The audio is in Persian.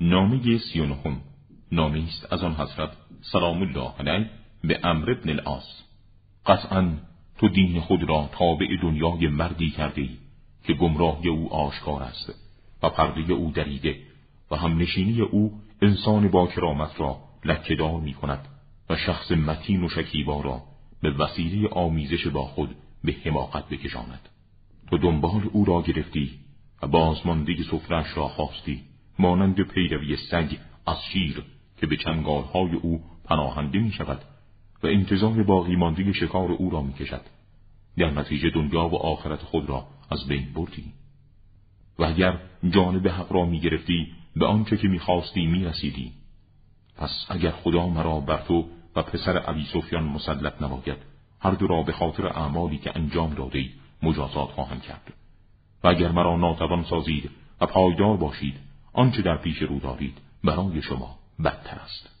نامه سی و نهم است از آن حضرت سلام الله علیه به امر ابن العاص. قطعا تو دین خود را تابع دنیای مردی کرده ای که گمراهی او آشکار است و پرده او دریده و هم نشینی او انسان با کرامت را لکهدار می کند و شخص متین و شکیبا را به وسیله آمیزش با خود به حماقت بکشاند. تو دنبال او را گرفتی و بازماندگی سفرش را خواستی. مانند پیروی سگ از شیر که به چنگالهای او پناهنده می شود و انتظار باقی ماندگی شکار او را می کشد. در نتیجه دنیا و آخرت خود را از بین بردی. و اگر جانب حق را می گرفتی به آنچه که می‌خواستی می‌رسیدی. پس اگر خدا مرا بر تو و پسر علی سفیان مسلط نماید هر دو را به خاطر اعمالی که انجام داده مجازات خواهم کرد. و اگر مرا ناتوان سازید و پایدار باشید آنچه در پیش رو دارید برای شما بدتر است.